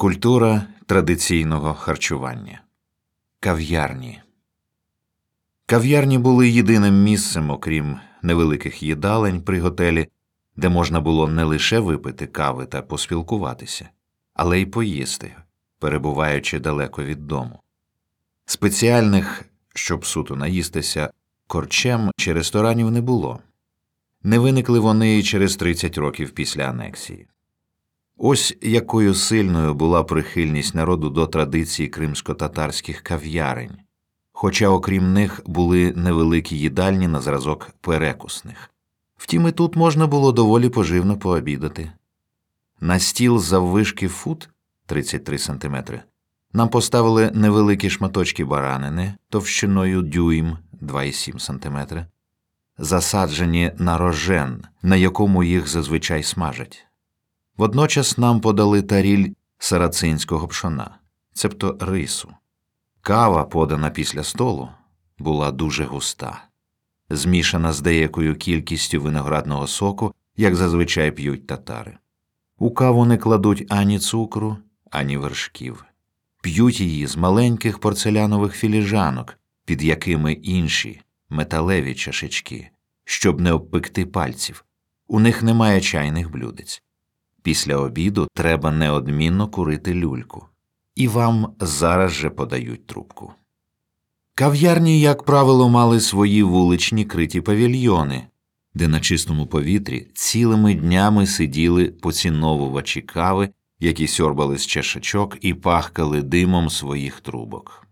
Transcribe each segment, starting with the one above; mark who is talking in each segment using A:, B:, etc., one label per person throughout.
A: Культура традиційного харчування. Кав'ярні. Кав'ярні були єдиним місцем, окрім невеликих їдалень при готелі, де можна було не лише випити кави та поспілкуватися, але й поїсти, перебуваючи далеко від дому. Спеціальних, щоб суто наїстися, корчем чи ресторанів не було. Не виникли вони і через 30 років після анексії. Ось якою сильною була прихильність народу до традиції кримсько-татарських кав'ярень, хоча окрім них були невеликі їдальні на зразок перекусних. Втім, і тут можна було доволі поживно пообідати. На стіл заввишки фут 33 см нам поставили невеликі шматочки баранини товщиною дюйм 2,7 см, засаджені на рожен, на якому їх зазвичай смажать. Водночас нам подали таріль сарацинського пшона, цебто рису. Кава, подана після столу, була дуже густа, змішана з деякою кількістю виноградного соку, як зазвичай п'ють татари. У каву не кладуть ані цукру, ані вершків, п'ють її з маленьких порцелянових філіжанок, під якими інші металеві чашечки, щоб не обпекти пальців. У них немає чайних блюдець. Після обіду треба неодмінно курити люльку, і вам зараз же подають трубку. Кав'ярні, як правило, мали свої вуличні криті павільйони, де на чистому повітрі цілими днями сиділи поціновувачі кави, які сьорбали з чашачок і пахкали димом своїх трубок.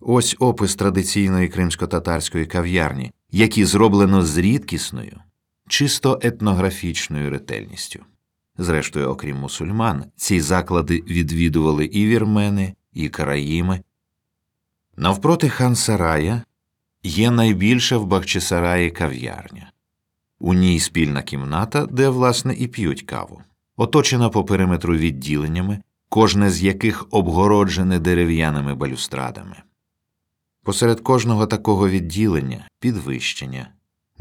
A: Ось опис традиційної кримсько-татарської кав'ярні, які зроблено з рідкісною, чисто етнографічною ретельністю. Зрештою, окрім мусульман, ці заклади відвідували і вірмени, і караїми. Навпроти хан Сарая є найбільша в Бахчисараї кав'ярня. У ній спільна кімната, де, власне, і п'ють каву, оточена по периметру відділеннями, кожне з яких обгороджене дерев'яними балюстрадами. Посеред кожного такого відділення підвищення,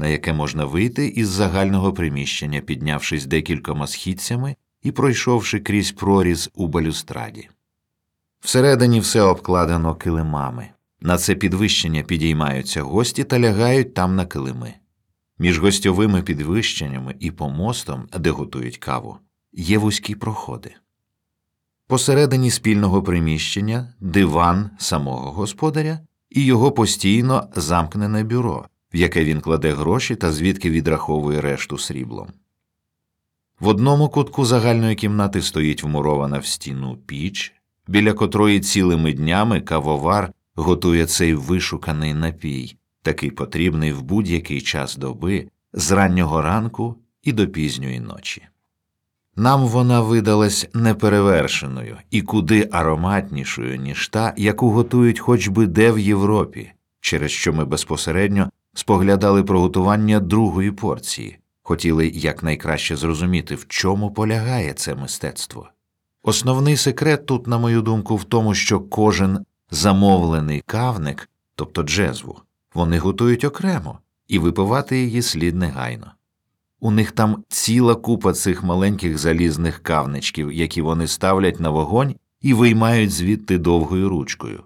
A: на яке можна вийти із загального приміщення, піднявшись декількома східцями і пройшовши крізь проріз у балюстраді. Всередині все обкладено килимами. На це підвищення підіймаються гості та лягають там на килими. Між гостьовими підвищеннями і помостом, де готують каву, є вузькі проходи. Посередині спільного приміщення диван самого господаря і його постійно замкнене бюро, в яке він кладе гроші та звідки відраховує решту сріблом. В одному кутку загальної кімнати стоїть вмурована в стіну піч, біля котрої цілими днями кавовар готує цей вишуканий напій, такий потрібний в будь-який час доби, з раннього ранку і до пізньої ночі. Нам вона видалась неперевершеною і куди ароматнішою, ніж та, яку готують хоч би де в Європі, через що ми безпосередньо споглядали про готування другої порції, хотіли якнайкраще зрозуміти, в чому полягає це мистецтво. Основний секрет тут, на мою думку, в тому, що кожен замовлений кавник, тобто джезву, вони готують окремо, і випивати її слід негайно. У них там ціла купа цих маленьких залізних кавничків, які вони ставлять на вогонь і виймають звідти довгою ручкою.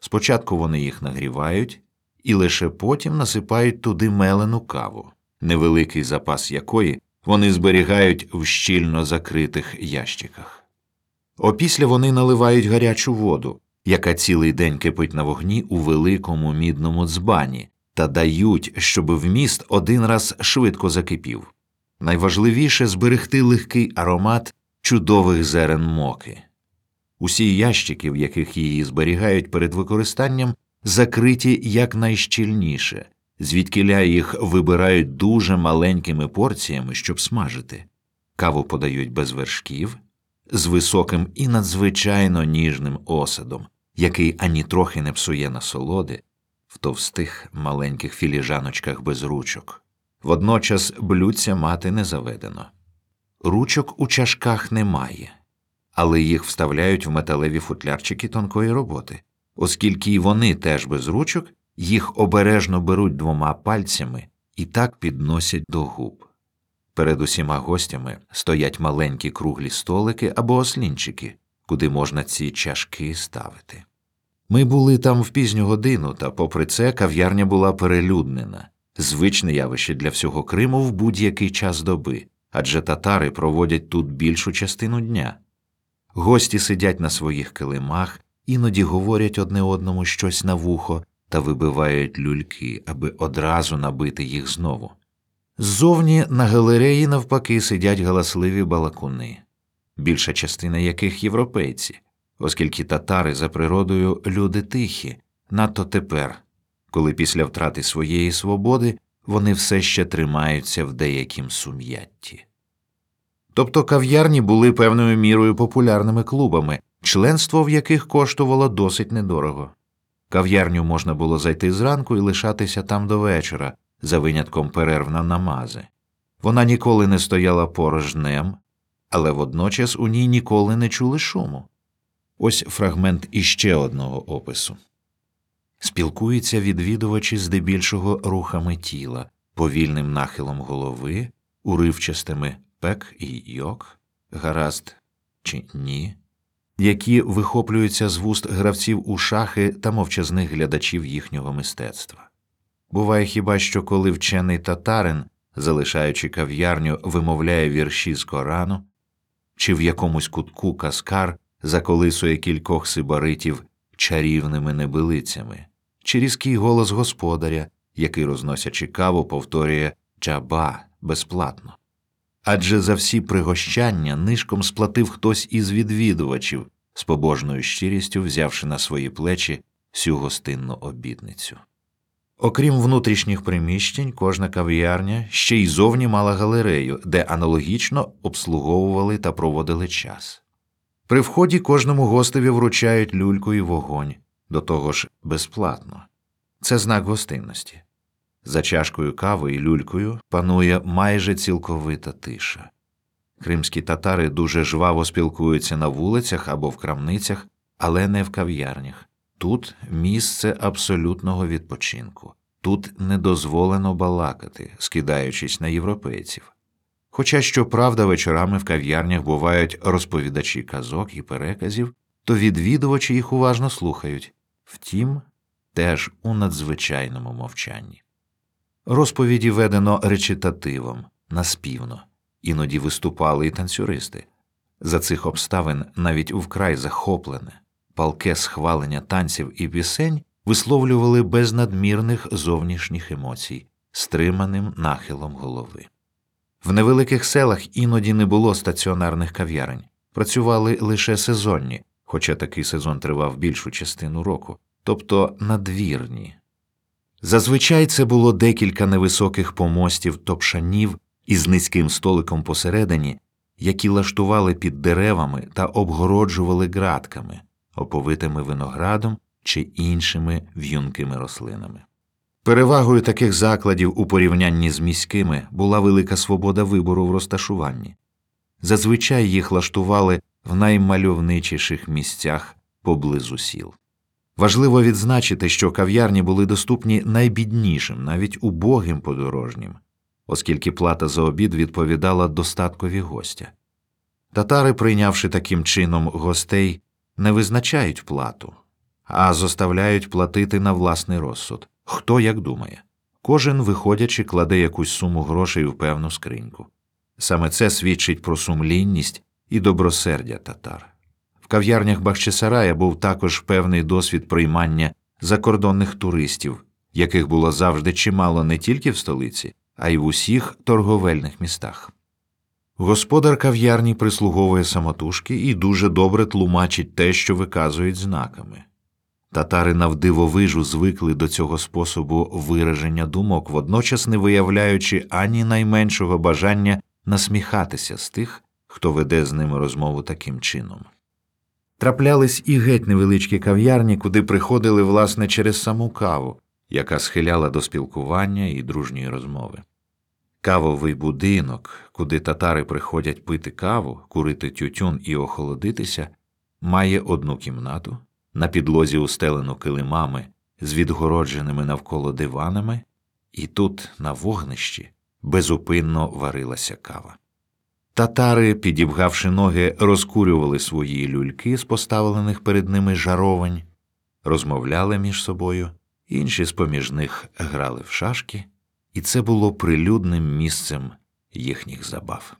A: Спочатку вони їх нагрівають і лише потім насипають туди мелену каву, невеликий запас якої вони зберігають в щільно закритих ящиках. Опісля вони наливають гарячу воду, яка цілий день кипить на вогні у великому мідному дзбані, та дають, щоб вміст один раз швидко закипів. Найважливіше зберегти легкий аромат чудових зерен моки. Усі ящики, в яких її зберігають перед використанням, закриті якнайщільніше, звідкиля їх вибирають дуже маленькими порціями, щоб смажити. Каву подають без вершків, з високим і надзвичайно ніжним осадом, який ані трохи не псує насолоди, в товстих маленьких філіжаночках без ручок. Водночас блюдця мати не заведено. Ручок у чашках немає, але їх вставляють в металеві футлярчики тонкої роботи, оскільки й вони теж без ручок, їх обережно беруть двома пальцями і так підносять до губ. Перед усіма гостями стоять маленькі круглі столики або ослінчики, куди можна ці чашки ставити. Ми були там в пізню годину, та, попри це, кав'ярня була перелюднена, звичне явище для всього Криму в будь-який час доби, адже татари проводять тут більшу частину дня. Гості сидять на своїх килимах, іноді говорять одне одному щось на вухо та вибивають люльки, аби одразу набити їх знову. Ззовні на галереї, навпаки, сидять галасливі балакуни, більша частина яких європейці, оскільки татари за природою люди тихі, надто тепер, коли після втрати своєї свободи вони все ще тримаються в деякім сум'ятті. Тобто кав'ярні були певною мірою популярними клубами, членство в яких коштувало досить недорого. Кав'ярню можна було зайти зранку і лишатися там до вечора, за винятком перерв на намази. Вона ніколи не стояла поруч днем, але водночас у ній ніколи не чули шуму. Ось фрагмент іще одного опису. Спілкуються відвідувачі здебільшого рухами тіла, повільним нахилом голови, уривчастими пек і йок, гаразд чи ні, які вихоплюються з вуст гравців у шахи та мовчазних глядачів їхнього мистецтва. Буває хіба що коли вчений татарин, залишаючи кав'ярню, вимовляє вірші з Корану, чи в якомусь кутку каскар заколисує кількох сибаритів чарівними небилицями, чи різкий голос господаря, який, розносячи каву, повторює джаба безплатно. Адже за всі пригощання нишком сплатив хтось із відвідувачів, з побожною щирістю взявши на свої плечі всю гостинну обідницю. Окрім внутрішніх приміщень, кожна кав'ярня ще й зовні мала галерею, де аналогічно обслуговували та проводили час. При вході кожному гостеві вручають люльку і вогонь, до того ж безплатно. Це знак гостинності. За чашкою кави і люлькою панує майже цілковита тиша. Кримські татари дуже жваво спілкуються на вулицях або в крамницях, але не в кав'ярнях. Тут місце абсолютного відпочинку, тут не дозволено балакати, скидаючись на європейців. Хоча, щоправда, вечорами в кав'ярнях бувають розповідачі казок і переказів, то відвідувачі їх уважно слухають, втім, теж у надзвичайному мовчанні. Розповіді ведено речитативом, наспівно, іноді виступали і танцюристи. За цих обставин навіть вкрай захоплене, палке схвалення танців і пісень висловлювали без надмірних зовнішніх емоцій, стриманим нахилом голови. В невеликих селах іноді не було стаціонарних кав'ярень, працювали лише сезонні, хоча такий сезон тривав більшу частину року, тобто надвірні. Зазвичай це було декілька невисоких помостів топшанів із низьким столиком посередині, які лаштували під деревами та обгороджували ґратками, оповитими виноградом чи іншими в'юнкими рослинами. Перевагою таких закладів у порівнянні з міськими була велика свобода вибору в розташуванні. Зазвичай їх лаштували в наймальовничіших місцях поблизу сіл. Важливо відзначити, що кав'ярні були доступні найбіднішим, навіть убогим подорожнім, оскільки плата за обід відповідала достаткові гостя. Татари, прийнявши таким чином гостей, не визначають плату, а зоставляють платити на власний розсуд, хто як думає. Кожен, виходячи, кладе якусь суму грошей в певну скриньку. Саме це свідчить про сумлінність і добросердя татар. Кав'ярнях Бахчисарая був також певний досвід приймання закордонних туристів, яких було завжди чимало не тільки в столиці, а й в усіх торговельних містах. Господар кав'ярні прислуговує самотужки і дуже добре тлумачить те, що виказують знаками. Татари навдивовижу звикли до цього способу вираження думок, водночас не виявляючи ані найменшого бажання насміхатися з тих, хто веде з ними розмову таким чином. Траплялись і геть невеличкі кав'ярні, куди приходили, власне, через саму каву, яка схиляла до спілкування і дружньої розмови. Кавовий будинок, куди татари приходять пити каву, курити тютюн і охолодитися, має одну кімнату, на підлозі устелену килимами з відгородженими навколо диванами, і тут, на вогнищі, безупинно варилася кава. Татари, підібгавши ноги, розкурювали свої люльки з поставлених перед ними жаровень, розмовляли між собою, інші з поміж них грали в шашки, і це було прилюдним місцем їхніх забав.